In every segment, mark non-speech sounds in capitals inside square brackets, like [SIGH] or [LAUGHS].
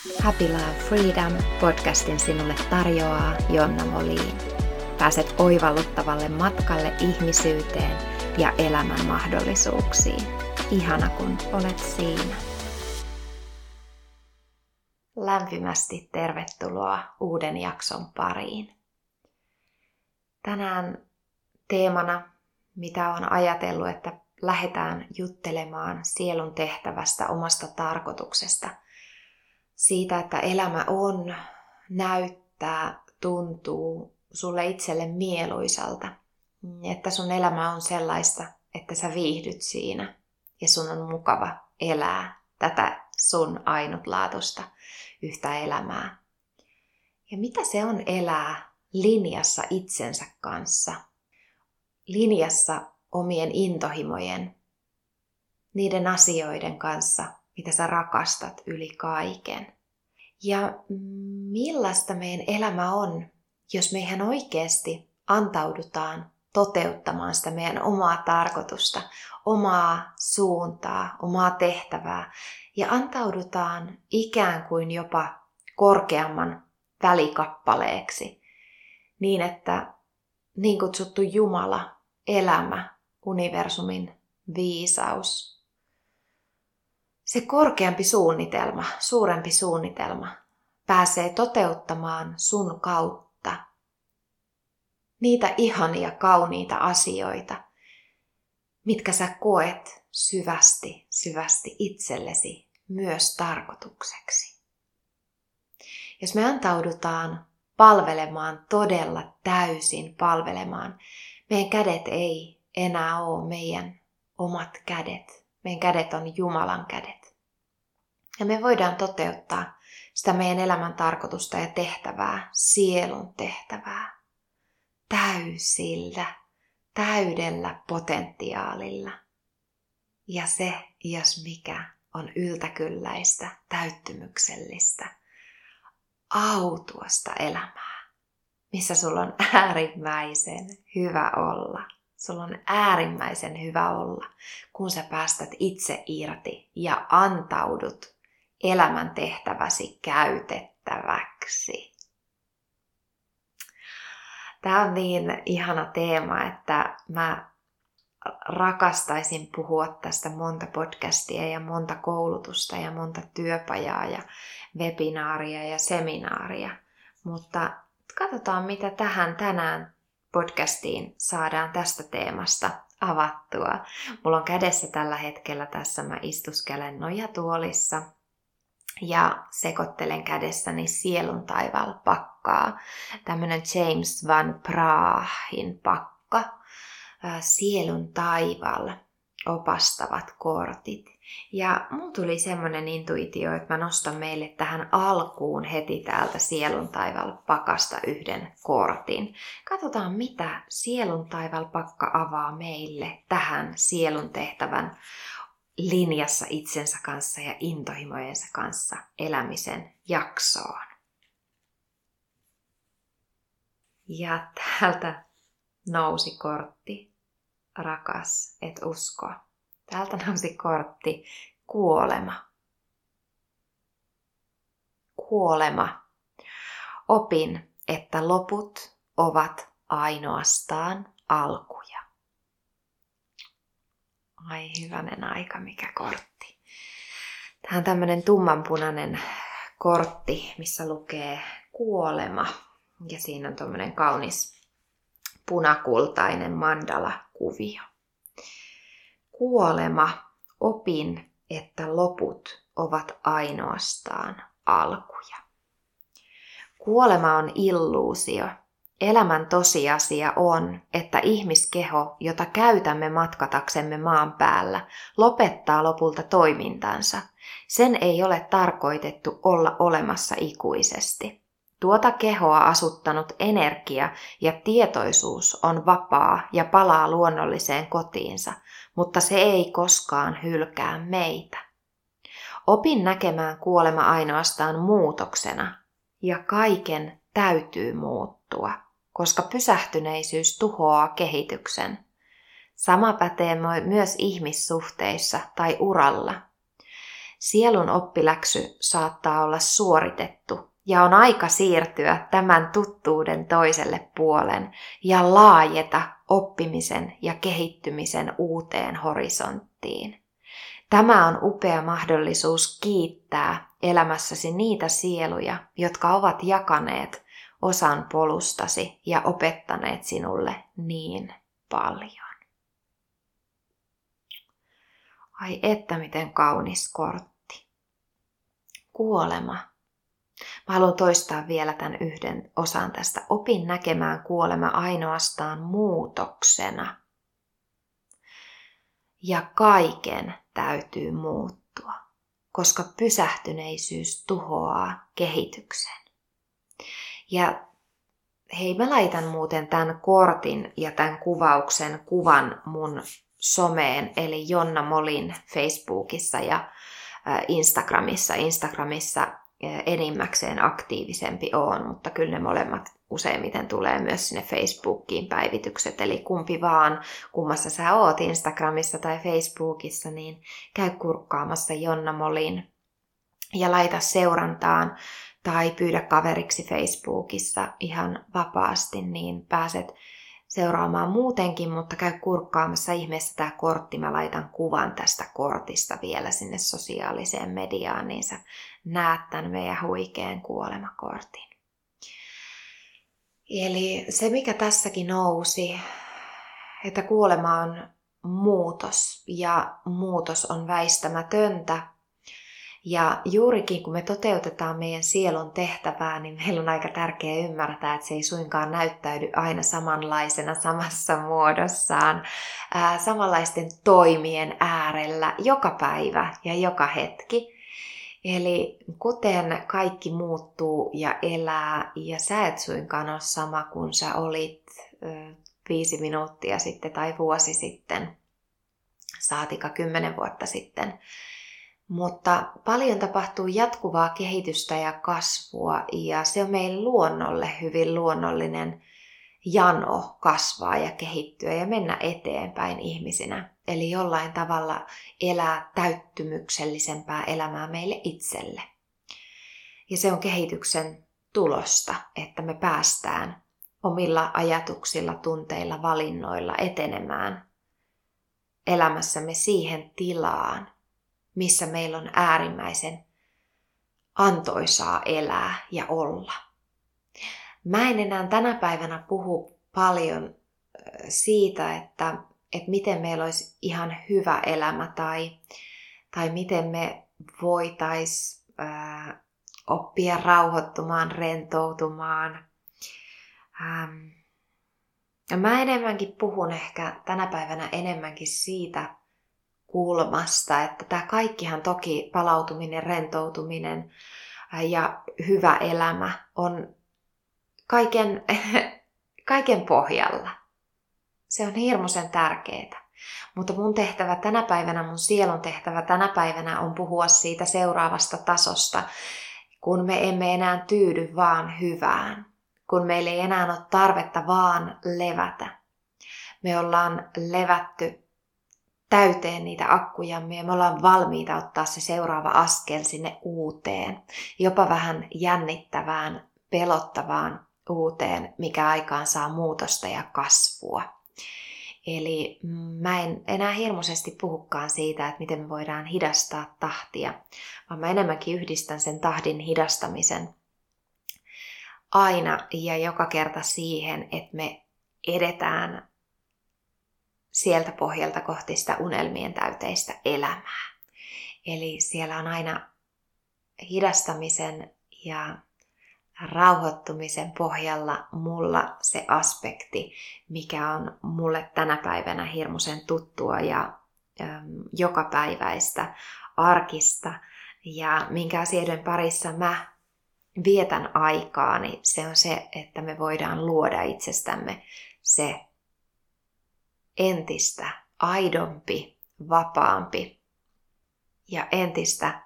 Happy Love Freedom podcastin sinulle tarjoaa Jonna Moliin. Pääset oivalluttavalle matkalle ihmisyyteen ja elämän mahdollisuuksiin. Ihana kun olet siinä. Lämpimästi tervetuloa uuden jakson pariin. Tänään teemana, mitä on ajatellut, että lähdetään juttelemaan sielun tehtävästä, omasta tarkoituksesta. Siitä, että elämä on, näyttää, tuntuu sulle itselle mieluisalta. Että sun elämä on sellaista, että sä viihdyt siinä ja sun on mukava elää tätä sun ainutlaatusta yhtä elämää. Ja mitä se on elää linjassa itsensä kanssa? Linjassa omien intohimojen, niiden asioiden kanssa, mitä sä rakastat yli kaiken. Ja millaista meidän elämä on, jos me ihan oikeasti antaudutaan toteuttamaan sitä meidän omaa tarkoitusta, omaa suuntaa, omaa tehtävää ja antaudutaan ikään kuin jopa korkeamman välikappaleeksi niin, että niin kutsuttu Jumala, elämä, universumin viisaus. Se korkeampi suunnitelma, suurempi suunnitelma, pääsee toteuttamaan sun kautta niitä ihania, kauniita asioita, mitkä sä koet syvästi, syvästi itsellesi myös tarkoitukseksi. Jos me antaudutaan palvelemaan todella täysin palvelemaan, meidän kädet ei enää ole meidän omat kädet. Meidän kädet on Jumalan kädet. Ja me voidaan toteuttaa sitä meidän elämän tarkoitusta ja tehtävää, sielun tehtävää, täysillä, täydellä potentiaalilla. Ja se, jos mikä, on yltäkylläistä, täyttymyksellistä, autuosta elämää, missä sulla on äärimmäisen hyvä olla Sulla on äärimmäisen hyvä olla, kun sä päästät itse irti ja antaudut elämän tehtäväsi käytettäväksi. Tämä on niin ihana teema, että mä rakastaisin puhua tästä monta podcastia ja monta koulutusta ja monta työpajaa ja webinaaria ja seminaaria. Mutta katsotaan, mitä tähän tänään podcastiin saadaan tästä teemasta avattua. Mulla on kädessä tällä hetkellä tässä, mä istuskelen nojatuolissa ja sekoittelen kädessäni sielun taival pakkaa. Tämmönen James Van Prahin pakka, sielun taival opastavat kortit. Ja mun tuli semmonen intuitio, että mä nostan meille tähän alkuun heti täältä sielun taival pakasta yhden kortin. Katsotaan, mitä sielun taival pakka avaa meille tähän sielun tehtävän linjassa itsensä kanssa ja intohimojensa kanssa elämisen jaksoon. Ja täältä nousi kortti. Rakas, et usko. Täältä nousi kortti kuolema. Kuolema. Opin, että loput ovat ainoastaan alkuja. Ai hyvänen aika, mikä kortti. Tämä on tämmöinen tummanpunainen kortti, missä lukee kuolema. Ja siinä on tämmöinen kaunis punakultainen mandala-kuvio kuolema opin, että loput ovat ainoastaan alkuja. Kuolema on illuusio. Elämän tosiasia on, että ihmiskeho, jota käytämme matkataksemme maan päällä, lopettaa lopulta toimintansa. Sen ei ole tarkoitettu olla olemassa ikuisesti. Tuota kehoa asuttanut energia ja tietoisuus on vapaa ja palaa luonnolliseen kotiinsa, mutta se ei koskaan hylkää meitä. Opin näkemään kuolema ainoastaan muutoksena, ja kaiken täytyy muuttua, koska pysähtyneisyys tuhoaa kehityksen. Sama pätee myös ihmissuhteissa tai uralla. Sielun oppiläksy saattaa olla suoritettu ja on aika siirtyä tämän tuttuuden toiselle puolen ja laajeta oppimisen ja kehittymisen uuteen horisonttiin. Tämä on upea mahdollisuus kiittää elämässäsi niitä sieluja, jotka ovat jakaneet osan polustasi ja opettaneet sinulle niin paljon. Ai että miten kaunis kortti. Kuolema. Mä haluan toistaa vielä tämän yhden osan tästä. Opin näkemään kuolema ainoastaan muutoksena. Ja kaiken täytyy muuttua, koska pysähtyneisyys tuhoaa kehityksen. Ja hei, mä laitan muuten tämän kortin ja tämän kuvauksen kuvan mun someen, eli Jonna Molin Facebookissa ja Instagramissa. Instagramissa enimmäkseen aktiivisempi on, mutta kyllä ne molemmat useimmiten tulee myös sinne Facebookiin päivitykset, eli kumpi vaan, kummassa sä oot Instagramissa tai Facebookissa, niin käy kurkkaamassa Jonna Molin ja laita seurantaan tai pyydä kaveriksi Facebookissa ihan vapaasti, niin pääset seuraamaan muutenkin, mutta käy kurkkaamassa ihmeessä tämä kortti. Mä laitan kuvan tästä kortista vielä sinne sosiaaliseen mediaan, niin sä näet tämän meidän huikean kuolemakortin. Eli se, mikä tässäkin nousi, että kuolema on muutos ja muutos on väistämätöntä, ja juurikin kun me toteutetaan meidän sielun tehtävää, niin meillä on aika tärkeää ymmärtää, että se ei suinkaan näyttäydy aina samanlaisena samassa muodossaan, ää, samanlaisten toimien äärellä joka päivä ja joka hetki. Eli kuten kaikki muuttuu ja elää, ja sä et suinkaan ole sama kuin sä olit ö, viisi minuuttia sitten tai vuosi sitten, saatika kymmenen vuotta sitten, mutta paljon tapahtuu jatkuvaa kehitystä ja kasvua ja se on meidän luonnolle hyvin luonnollinen jano kasvaa ja kehittyä ja mennä eteenpäin ihmisinä. Eli jollain tavalla elää täyttymyksellisempää elämää meille itselle. Ja se on kehityksen tulosta, että me päästään omilla ajatuksilla, tunteilla, valinnoilla etenemään elämässämme siihen tilaan, missä meillä on äärimmäisen antoisaa elää ja olla. Mä en enää tänä päivänä puhu paljon siitä, että, että miten meillä olisi ihan hyvä elämä tai, tai miten me voitais ää, oppia rauhoittumaan, rentoutumaan. Ähm, mä enemmänkin puhun ehkä tänä päivänä enemmänkin siitä, kulmasta, että tämä kaikkihan toki palautuminen, rentoutuminen ja hyvä elämä on kaiken, [LAUGHS] kaiken pohjalla. Se on hirmuisen tärkeää. Mutta mun tehtävä tänä päivänä, mun sielun tehtävä tänä päivänä on puhua siitä seuraavasta tasosta, kun me emme enää tyydy vaan hyvään, kun meillä ei enää ole tarvetta vaan levätä. Me ollaan levätty täyteen niitä akkujamme ja me ollaan valmiita ottaa se seuraava askel sinne uuteen, jopa vähän jännittävään, pelottavaan uuteen, mikä aikaan saa muutosta ja kasvua. Eli mä en enää hirmuisesti puhukaan siitä, että miten me voidaan hidastaa tahtia, vaan mä enemmänkin yhdistän sen tahdin hidastamisen aina ja joka kerta siihen, että me edetään sieltä pohjalta kohti sitä unelmien täyteistä elämää. Eli siellä on aina hidastamisen ja rauhoittumisen pohjalla mulla se aspekti, mikä on mulle tänä päivänä hirmuisen tuttua ja äm, jokapäiväistä, arkista ja minkä asioiden parissa mä vietän aikaani, se on se, että me voidaan luoda itsestämme se entistä aidompi, vapaampi ja entistä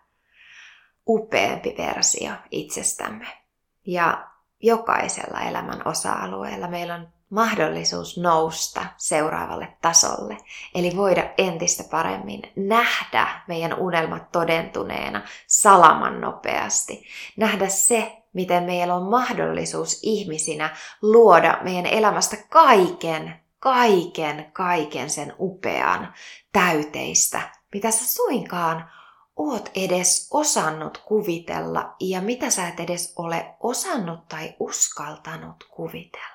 upeampi versio itsestämme. Ja jokaisella elämän osa-alueella meillä on mahdollisuus nousta seuraavalle tasolle. Eli voida entistä paremmin nähdä meidän unelmat todentuneena salaman nopeasti. Nähdä se, miten meillä on mahdollisuus ihmisinä luoda meidän elämästä kaiken, kaiken, kaiken sen upean, täyteistä, mitä sä suinkaan oot edes osannut kuvitella ja mitä sä et edes ole osannut tai uskaltanut kuvitella.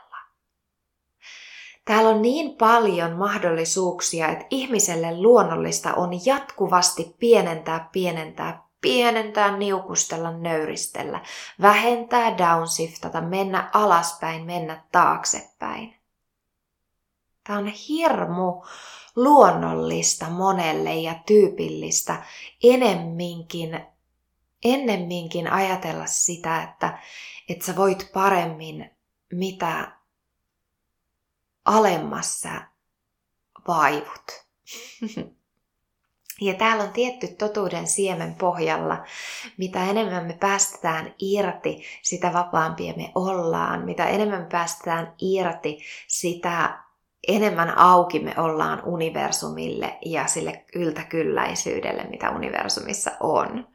Täällä on niin paljon mahdollisuuksia, että ihmiselle luonnollista on jatkuvasti pienentää, pienentää, pienentää, niukustella, nöyristellä, vähentää, downshiftata, mennä alaspäin, mennä taaksepäin. Tämä on hirmu luonnollista monelle ja tyypillistä enemminkin, ennemminkin ajatella sitä, että, että sä voit paremmin mitä alemmassa vaivut. [LAUGHS] Ja täällä on tietty totuuden siemen pohjalla. Mitä enemmän me päästetään irti, sitä vapaampia me ollaan. Mitä enemmän me päästetään irti, sitä enemmän auki me ollaan universumille ja sille yltäkylläisyydelle, mitä universumissa on.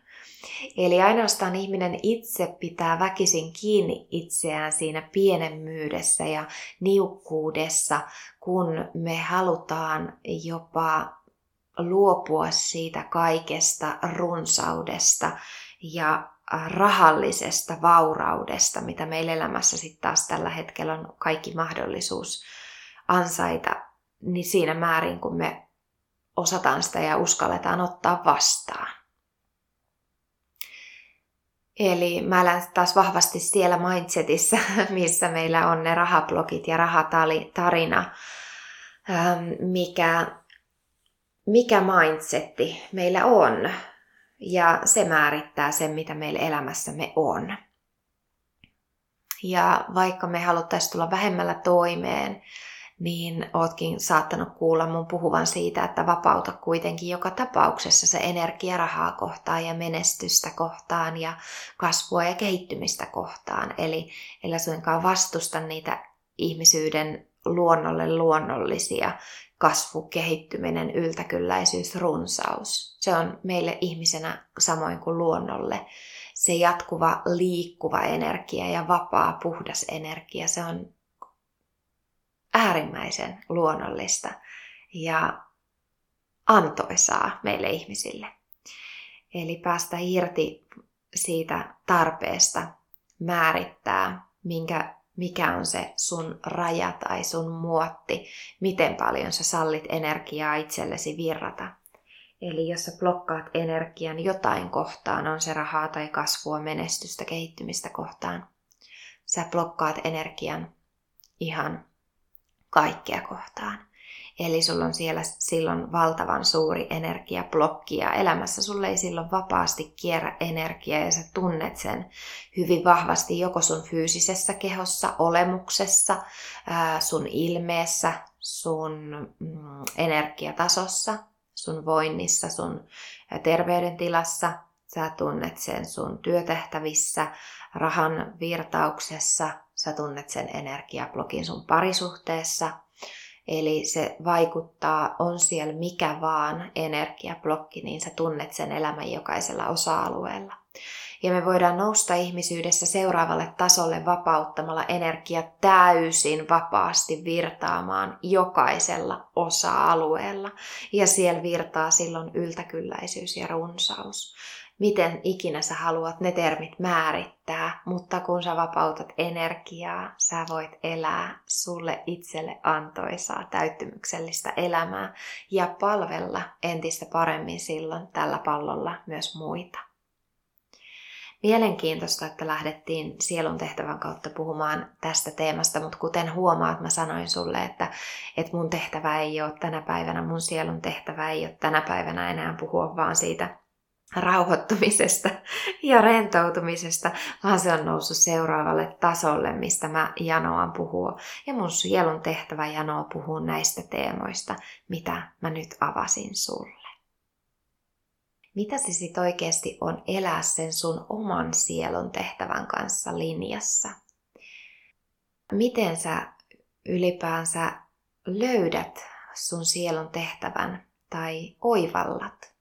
Eli ainoastaan ihminen itse pitää väkisin kiinni itseään siinä pienemyydessä ja niukkuudessa, kun me halutaan jopa luopua siitä kaikesta runsaudesta ja rahallisesta vauraudesta, mitä meillä elämässä sitten taas tällä hetkellä on kaikki mahdollisuus ansaita, niin siinä määrin, kun me osataan sitä ja uskalletaan ottaa vastaan. Eli mä elän taas vahvasti siellä mindsetissa, [LAUGHS] missä meillä on ne rahablogit ja rahatarina, ähm, mikä, mikä mindsetti meillä on. Ja se määrittää sen, mitä meillä elämässämme on. Ja vaikka me haluttaisiin tulla vähemmällä toimeen, niin ootkin saattanut kuulla mun puhuvan siitä, että vapauta kuitenkin joka tapauksessa se energia rahaa kohtaan ja menestystä kohtaan ja kasvua ja kehittymistä kohtaan. Eli, eli suinkaan vastusta niitä ihmisyyden luonnolle luonnollisia kasvu, kehittyminen, yltäkylläisyys, runsaus. Se on meille ihmisenä samoin kuin luonnolle se jatkuva liikkuva energia ja vapaa puhdas energia. Se on äärimmäisen luonnollista ja antoisaa meille ihmisille. Eli päästä irti siitä tarpeesta määrittää, minkä, mikä on se sun raja tai sun muotti, miten paljon sä sallit energiaa itsellesi virrata. Eli jos sä blokkaat energian jotain kohtaan, on se rahaa tai kasvua, menestystä, kehittymistä kohtaan, sä blokkaat energian ihan kaikkea kohtaan. Eli sulla on siellä silloin valtavan suuri energiablokki ja elämässä sulle ei silloin vapaasti kierrä energiaa ja sä tunnet sen hyvin vahvasti joko sun fyysisessä kehossa, olemuksessa, sun ilmeessä, sun mm, energiatasossa, sun voinnissa, sun terveydentilassa. Sä tunnet sen sun työtehtävissä, rahan virtauksessa, sä tunnet sen energiablokin sun parisuhteessa. Eli se vaikuttaa, on siellä mikä vaan energiablokki, niin sä tunnet sen elämän jokaisella osa-alueella. Ja me voidaan nousta ihmisyydessä seuraavalle tasolle vapauttamalla energia täysin vapaasti virtaamaan jokaisella osa-alueella. Ja siellä virtaa silloin yltäkylläisyys ja runsaus miten ikinä sä haluat ne termit määrittää, mutta kun sä vapautat energiaa, sä voit elää sulle itselle antoisaa, täyttymyksellistä elämää ja palvella entistä paremmin silloin tällä pallolla myös muita. Mielenkiintoista, että lähdettiin sielun tehtävän kautta puhumaan tästä teemasta, mutta kuten huomaat, mä sanoin sulle, että, että mun tehtävä ei ole tänä päivänä, mun sielun tehtävä ei ole tänä päivänä enää puhua vaan siitä rauhoittumisesta ja rentoutumisesta, vaan se on noussut seuraavalle tasolle, mistä mä janoan puhua. Ja mun sielun tehtävä janoa puhua näistä teemoista, mitä mä nyt avasin sulle. Mitä se sitten oikeasti on elää sen sun oman sielun tehtävän kanssa linjassa? Miten sä ylipäänsä löydät sun sielun tehtävän tai oivallat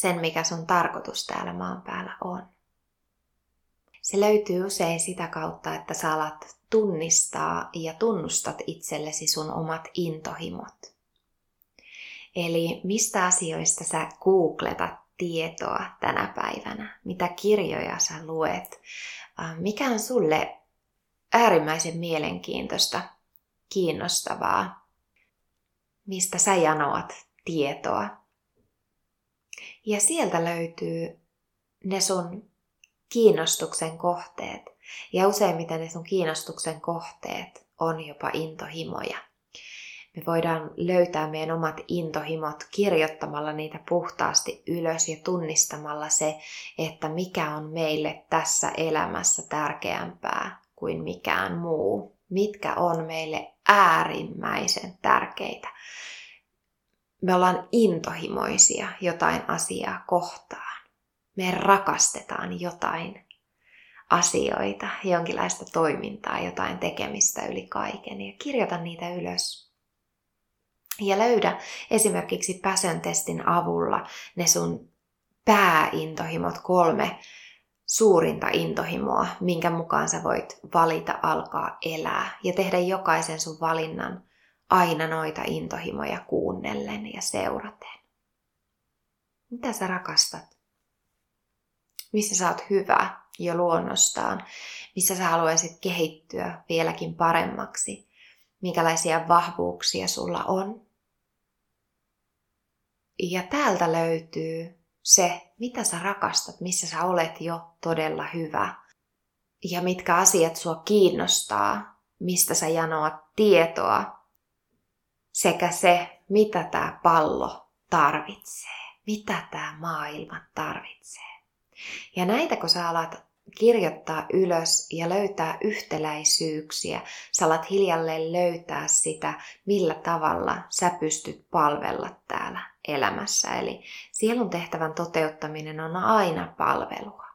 sen, mikä sun tarkoitus täällä maan päällä on. Se löytyy usein sitä kautta, että sä alat tunnistaa ja tunnustat itsellesi sun omat intohimot. Eli mistä asioista sä googletat tietoa tänä päivänä, mitä kirjoja sä luet, mikä on sulle äärimmäisen mielenkiintoista, kiinnostavaa, mistä sä janoat tietoa. Ja sieltä löytyy ne sun kiinnostuksen kohteet. Ja useimmiten ne sun kiinnostuksen kohteet on jopa intohimoja. Me voidaan löytää meidän omat intohimot kirjoittamalla niitä puhtaasti ylös ja tunnistamalla se, että mikä on meille tässä elämässä tärkeämpää kuin mikään muu. Mitkä on meille äärimmäisen tärkeitä. Me ollaan intohimoisia jotain asiaa kohtaan. Me rakastetaan jotain asioita, jonkinlaista toimintaa, jotain tekemistä yli kaiken ja kirjoita niitä ylös ja löydä esimerkiksi Passion testin avulla ne sun pääintohimot, kolme suurinta intohimoa, minkä mukaan sä voit valita alkaa elää ja tehdä jokaisen sun valinnan aina noita intohimoja kuunnellen ja seuraten. Mitä sä rakastat? Missä sä oot hyvä jo luonnostaan? Missä sä haluaisit kehittyä vieläkin paremmaksi? Minkälaisia vahvuuksia sulla on? Ja täältä löytyy se, mitä sä rakastat, missä sä olet jo todella hyvä. Ja mitkä asiat sua kiinnostaa, mistä sä janoat tietoa. Sekä se, mitä tämä pallo tarvitsee. Mitä tämä maailma tarvitsee. Ja näitä kun sä alat kirjoittaa ylös ja löytää yhtäläisyyksiä. Sä alat hiljalleen löytää sitä, millä tavalla sä pystyt palvella täällä elämässä. Eli sielun tehtävän toteuttaminen on aina palvelua.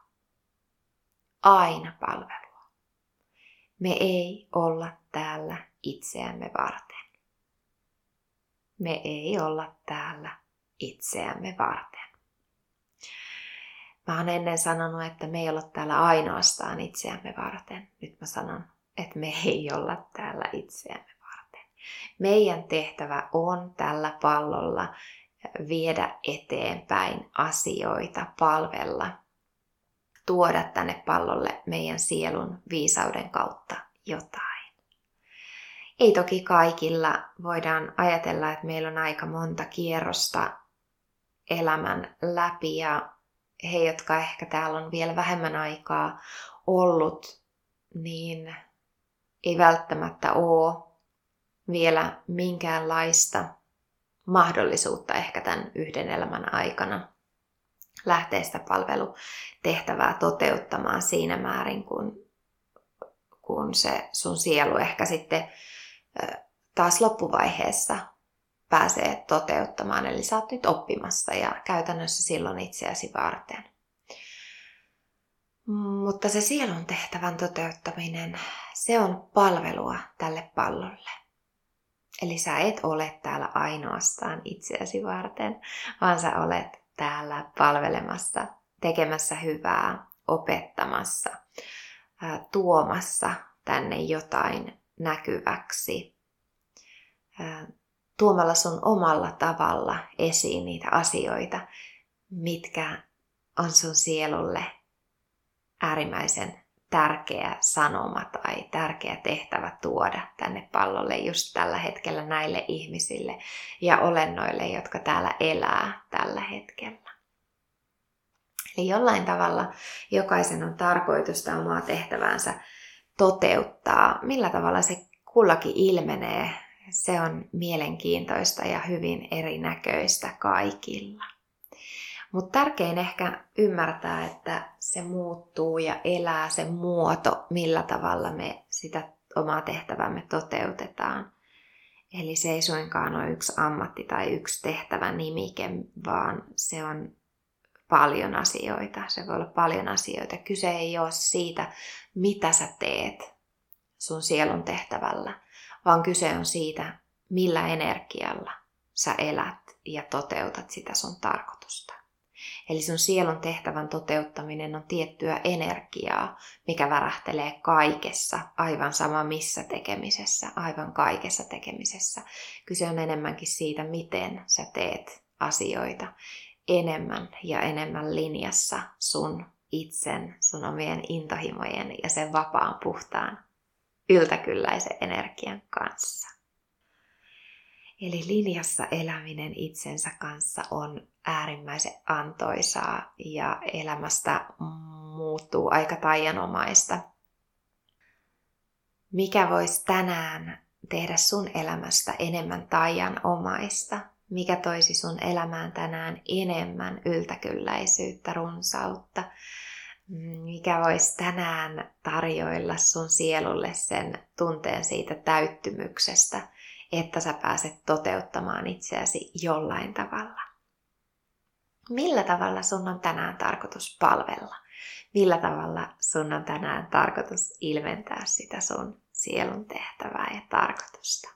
Aina palvelua. Me ei olla täällä itseämme varten. Me ei olla täällä itseämme varten. Mä oon ennen sanonut, että me ei olla täällä ainoastaan itseämme varten. Nyt mä sanon, että me ei olla täällä itseämme varten. Meidän tehtävä on tällä pallolla viedä eteenpäin asioita, palvella, tuoda tänne pallolle meidän sielun viisauden kautta jotain. Ei toki kaikilla voidaan ajatella, että meillä on aika monta kierrosta elämän läpi ja he, jotka ehkä täällä on vielä vähemmän aikaa ollut, niin ei välttämättä ole vielä minkäänlaista mahdollisuutta ehkä tämän yhden elämän aikana lähteä sitä palvelutehtävää toteuttamaan siinä määrin, kun, kun se sun sielu ehkä sitten taas loppuvaiheessa pääsee toteuttamaan. Eli sä oot nyt oppimassa ja käytännössä silloin itseäsi varten. Mutta se sielun tehtävän toteuttaminen, se on palvelua tälle pallolle. Eli sä et ole täällä ainoastaan itseäsi varten, vaan sä olet täällä palvelemassa, tekemässä hyvää, opettamassa, tuomassa tänne jotain näkyväksi, tuomalla sun omalla tavalla esiin niitä asioita, mitkä on sun sielulle äärimmäisen tärkeä sanoma tai tärkeä tehtävä tuoda tänne pallolle just tällä hetkellä näille ihmisille ja olennoille, jotka täällä elää tällä hetkellä. Eli jollain tavalla jokaisen on tarkoitus omaa tehtävänsä toteuttaa. Millä tavalla se kullakin ilmenee se on mielenkiintoista ja hyvin erinäköistä kaikilla. Mutta tärkein ehkä ymmärtää, että se muuttuu ja elää se muoto, millä tavalla me sitä omaa tehtävämme toteutetaan. Eli se ei suinkaan ole yksi ammatti tai yksi tehtävä nimike, vaan se on paljon asioita. Se voi olla paljon asioita. Kyse ei ole siitä, mitä sä teet sun sielun tehtävällä, vaan kyse on siitä, millä energialla sä elät ja toteutat sitä sun tarkoitusta. Eli sun sielun tehtävän toteuttaminen on tiettyä energiaa, mikä värähtelee kaikessa, aivan sama missä tekemisessä, aivan kaikessa tekemisessä. Kyse on enemmänkin siitä, miten sä teet asioita enemmän ja enemmän linjassa sun itsen, sun omien intohimojen ja sen vapaan puhtaan yltäkylläisen energian kanssa. Eli linjassa eläminen itsensä kanssa on äärimmäisen antoisaa ja elämästä muuttuu aika taianomaista. Mikä voisi tänään tehdä sun elämästä enemmän taianomaista? Mikä toisi sun elämään tänään enemmän yltäkylläisyyttä, runsautta? Mikä voisi tänään tarjoilla sun sielulle sen tunteen siitä täyttymyksestä, että sä pääset toteuttamaan itseäsi jollain tavalla. Millä tavalla sun on tänään tarkoitus palvella? Millä tavalla sun on tänään tarkoitus ilmentää sitä sun sielun tehtävää ja tarkoitusta?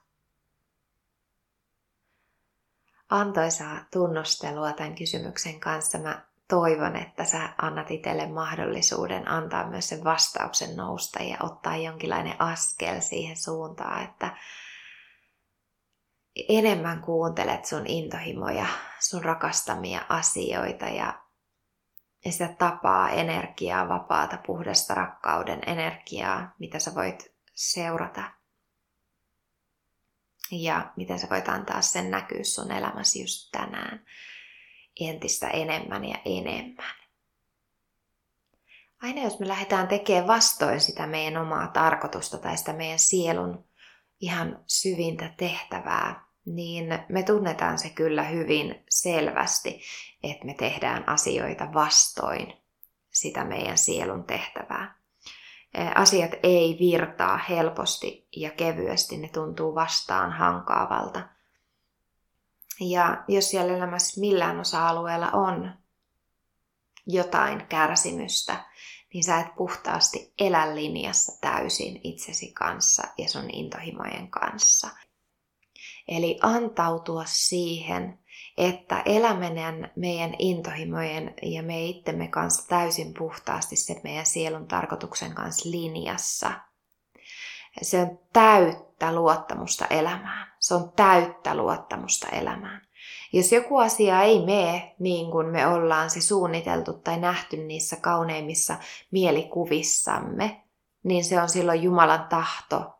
Antoisaa tunnustelua tämän kysymyksen kanssa. Mä toivon, että sä annat itselle mahdollisuuden antaa myös sen vastauksen nousta ja ottaa jonkinlainen askel siihen suuntaan, että enemmän kuuntelet sun intohimoja, sun rakastamia asioita ja, ja sitä tapaa, energiaa, vapaata, puhdasta rakkauden energiaa, mitä sä voit seurata. Ja miten sä voit antaa sen näkyä sun elämäsi just tänään entistä enemmän ja enemmän. Aina jos me lähdetään tekemään vastoin sitä meidän omaa tarkoitusta tai sitä meidän sielun ihan syvintä tehtävää, niin me tunnetaan se kyllä hyvin selvästi, että me tehdään asioita vastoin sitä meidän sielun tehtävää. Asiat ei virtaa helposti ja kevyesti, ne tuntuu vastaan hankaavalta. Ja jos siellä elämässä millään osa-alueella on jotain kärsimystä, niin sä et puhtaasti elä linjassa täysin itsesi kanssa ja sun intohimojen kanssa. Eli antautua siihen, että eläminen meidän intohimojen ja me itsemme kanssa täysin puhtaasti se meidän sielun tarkoituksen kanssa linjassa. Se on täyttä luottamusta elämään. Se on täyttä luottamusta elämään. Jos joku asia ei mene niin kuin me ollaan se suunniteltu tai nähty niissä kauneimmissa mielikuvissamme, niin se on silloin Jumalan tahto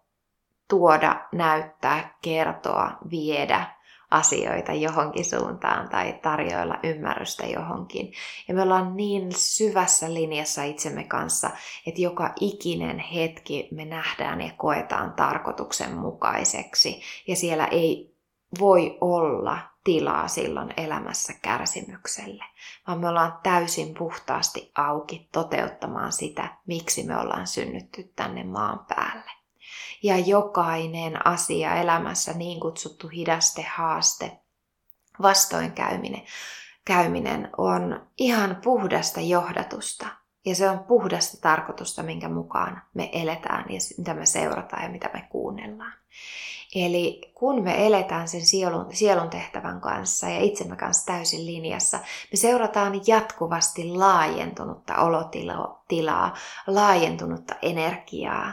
tuoda, näyttää, kertoa, viedä asioita johonkin suuntaan tai tarjoilla ymmärrystä johonkin. Ja me ollaan niin syvässä linjassa itsemme kanssa, että joka ikinen hetki me nähdään ja koetaan tarkoituksenmukaiseksi. Ja siellä ei voi olla tilaa silloin elämässä kärsimykselle, vaan me ollaan täysin puhtaasti auki toteuttamaan sitä, miksi me ollaan synnytty tänne maan päälle ja jokainen asia elämässä, niin kutsuttu hidaste, haaste, vastoinkäyminen, käyminen on ihan puhdasta johdatusta. Ja se on puhdasta tarkoitusta, minkä mukaan me eletään ja mitä me seurataan ja mitä me kuunnellaan. Eli kun me eletään sen sielun, sielun tehtävän kanssa ja itsemme kanssa täysin linjassa, me seurataan jatkuvasti laajentunutta olotilaa, laajentunutta energiaa,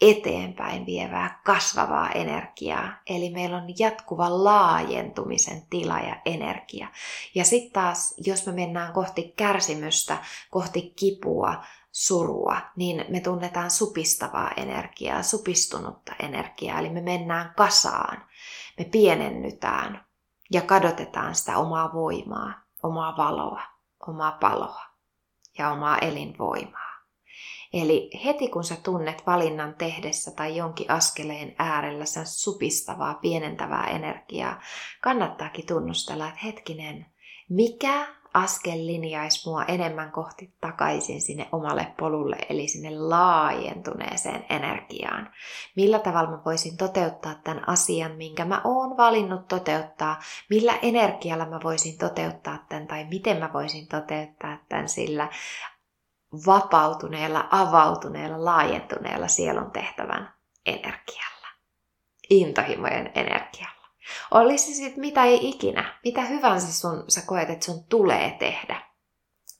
eteenpäin vievää, kasvavaa energiaa. Eli meillä on jatkuva laajentumisen tila ja energia. Ja sitten taas, jos me mennään kohti kärsimystä, kohti kipua, surua, niin me tunnetaan supistavaa energiaa, supistunutta energiaa. Eli me mennään kasaan, me pienennytään ja kadotetaan sitä omaa voimaa, omaa valoa, omaa paloa ja omaa elinvoimaa. Eli heti kun sä tunnet valinnan tehdessä tai jonkin askeleen äärellä sen supistavaa, pienentävää energiaa, kannattaakin tunnustella, että hetkinen, mikä askel linjaisi mua enemmän kohti takaisin sinne omalle polulle, eli sinne laajentuneeseen energiaan. Millä tavalla mä voisin toteuttaa tämän asian, minkä mä oon valinnut toteuttaa, millä energialla mä voisin toteuttaa tämän, tai miten mä voisin toteuttaa tämän sillä vapautuneella, avautuneella, laajentuneella sielun tehtävän energialla. intohimojen energialla. Olisi sitten mitä ei ikinä, mitä hyvänsä sun, sä koet, että sun tulee tehdä.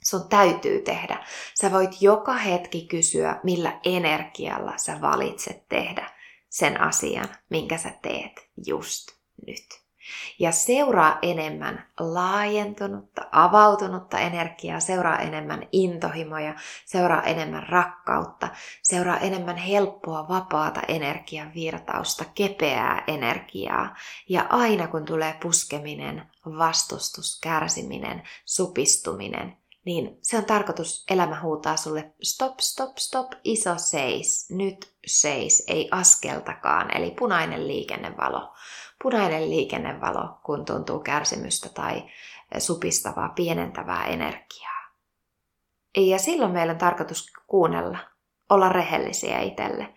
Sun täytyy tehdä. Sä voit joka hetki kysyä, millä energialla sä valitset tehdä sen asian, minkä sä teet just nyt ja seuraa enemmän laajentunutta, avautunutta energiaa, seuraa enemmän intohimoja, seuraa enemmän rakkautta, seuraa enemmän helppoa, vapaata energian virtausta, kepeää energiaa. Ja aina kun tulee puskeminen, vastustus, kärsiminen, supistuminen, niin se on tarkoitus, elämä huutaa sulle stop, stop, stop, iso seis, nyt seis, ei askeltakaan, eli punainen liikennevalo punainen liikennevalo, kun tuntuu kärsimystä tai supistavaa, pienentävää energiaa. Ja silloin meillä on tarkoitus kuunnella, olla rehellisiä itselle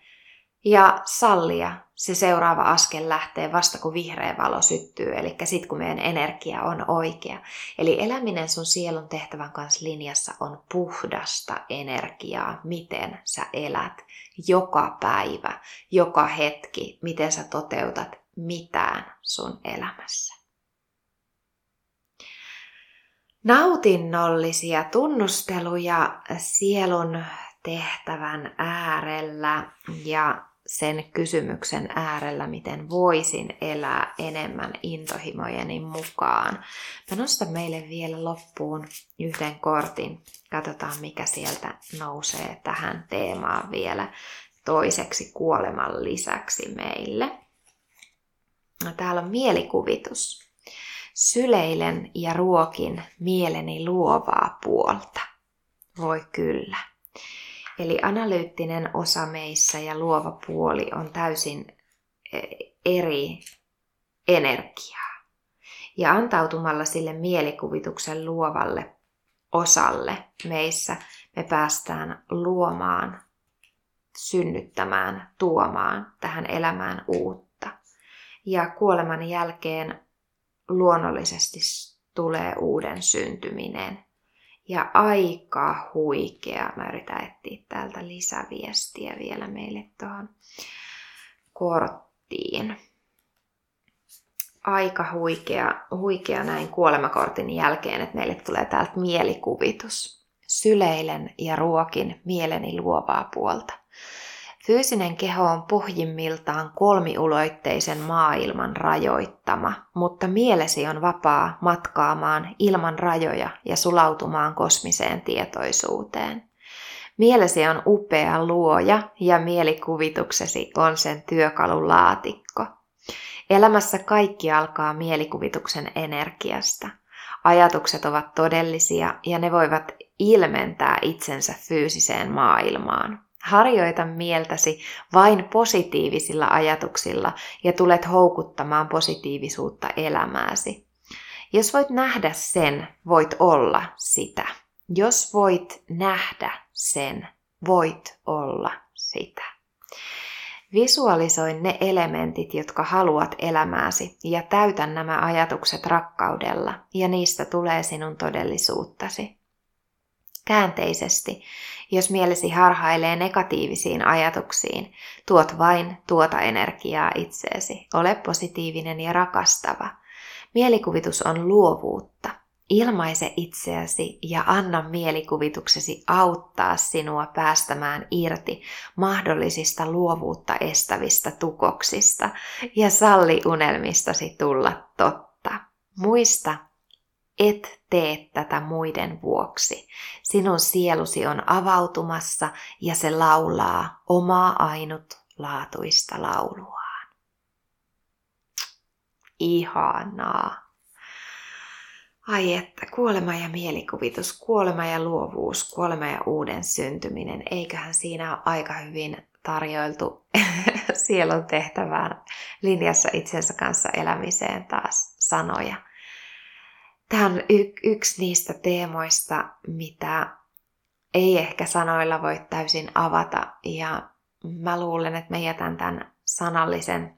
ja sallia se seuraava askel lähtee vasta kun vihreä valo syttyy, eli sitten kun meidän energia on oikea. Eli eläminen sun sielun tehtävän kanssa linjassa on puhdasta energiaa, miten sä elät joka päivä, joka hetki, miten sä toteutat mitään sun elämässä. Nautinnollisia tunnusteluja sielun tehtävän äärellä ja sen kysymyksen äärellä, miten voisin elää enemmän intohimojeni mukaan. Mä nostan meille vielä loppuun yhden kortin. Katsotaan, mikä sieltä nousee tähän teemaan vielä toiseksi kuoleman lisäksi meille. No, täällä on mielikuvitus. Syleilen ja ruokin mieleni luovaa puolta. Voi kyllä. Eli analyyttinen osa meissä ja luova puoli on täysin e, eri energiaa. Ja antautumalla sille mielikuvituksen luovalle osalle meissä me päästään luomaan, synnyttämään, tuomaan tähän elämään uutta ja kuoleman jälkeen luonnollisesti tulee uuden syntyminen. Ja aika huikea. Mä yritän etsiä täältä lisäviestiä vielä meille tuohon korttiin. Aika huikea, huikea näin kuolemakortin jälkeen, että meille tulee täältä mielikuvitus. Syleilen ja ruokin mieleni luovaa puolta. Fyysinen keho on pohjimmiltaan kolmiuloitteisen maailman rajoittama, mutta mielesi on vapaa matkaamaan ilman rajoja ja sulautumaan kosmiseen tietoisuuteen. Mielesi on upea luoja ja mielikuvituksesi on sen työkalun laatikko. Elämässä kaikki alkaa mielikuvituksen energiasta. Ajatukset ovat todellisia ja ne voivat ilmentää itsensä fyysiseen maailmaan. Harjoita mieltäsi vain positiivisilla ajatuksilla ja tulet houkuttamaan positiivisuutta elämääsi. Jos voit nähdä sen, voit olla sitä. Jos voit nähdä sen, voit olla sitä. Visualisoi ne elementit, jotka haluat elämääsi ja täytä nämä ajatukset rakkaudella ja niistä tulee sinun todellisuuttasi. Käänteisesti, jos mielesi harhailee negatiivisiin ajatuksiin, tuot vain tuota energiaa itseesi. Ole positiivinen ja rakastava. Mielikuvitus on luovuutta. Ilmaise itseäsi ja anna mielikuvituksesi auttaa sinua päästämään irti mahdollisista luovuutta estävistä tukoksista ja salli unelmistasi tulla totta. Muista, et tee tätä muiden vuoksi. Sinun sielusi on avautumassa ja se laulaa omaa ainutlaatuista lauluaan. Ihanaa. Ai että, kuolema ja mielikuvitus, kuolema ja luovuus, kuolema ja uuden syntyminen. Eiköhän siinä ole aika hyvin tarjoiltu [LAUGHS] sielun tehtävään linjassa itsensä kanssa elämiseen taas sanoja. Tämä on y- yksi niistä teemoista, mitä ei ehkä sanoilla voi täysin avata. Ja mä luulen, että mä jätän tämän sanallisen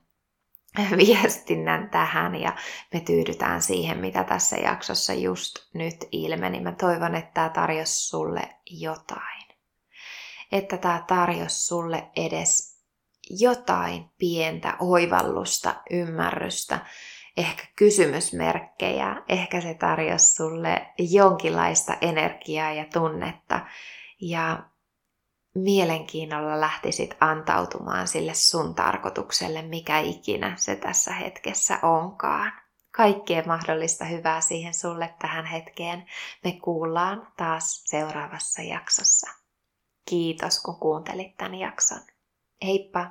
[LAUGHS] viestinnän tähän ja me tyydytään siihen, mitä tässä jaksossa just nyt ilmeni. Mä toivon, että tämä tarjosi sulle jotain. Että tämä tarjosi sulle edes jotain pientä oivallusta, ymmärrystä, ehkä kysymysmerkkejä, ehkä se tarjosi sulle jonkinlaista energiaa ja tunnetta. Ja mielenkiinnolla lähtisit antautumaan sille sun tarkoitukselle, mikä ikinä se tässä hetkessä onkaan. Kaikkea mahdollista hyvää siihen sulle tähän hetkeen. Me kuullaan taas seuraavassa jaksossa. Kiitos kun kuuntelit tämän jakson. Heippa!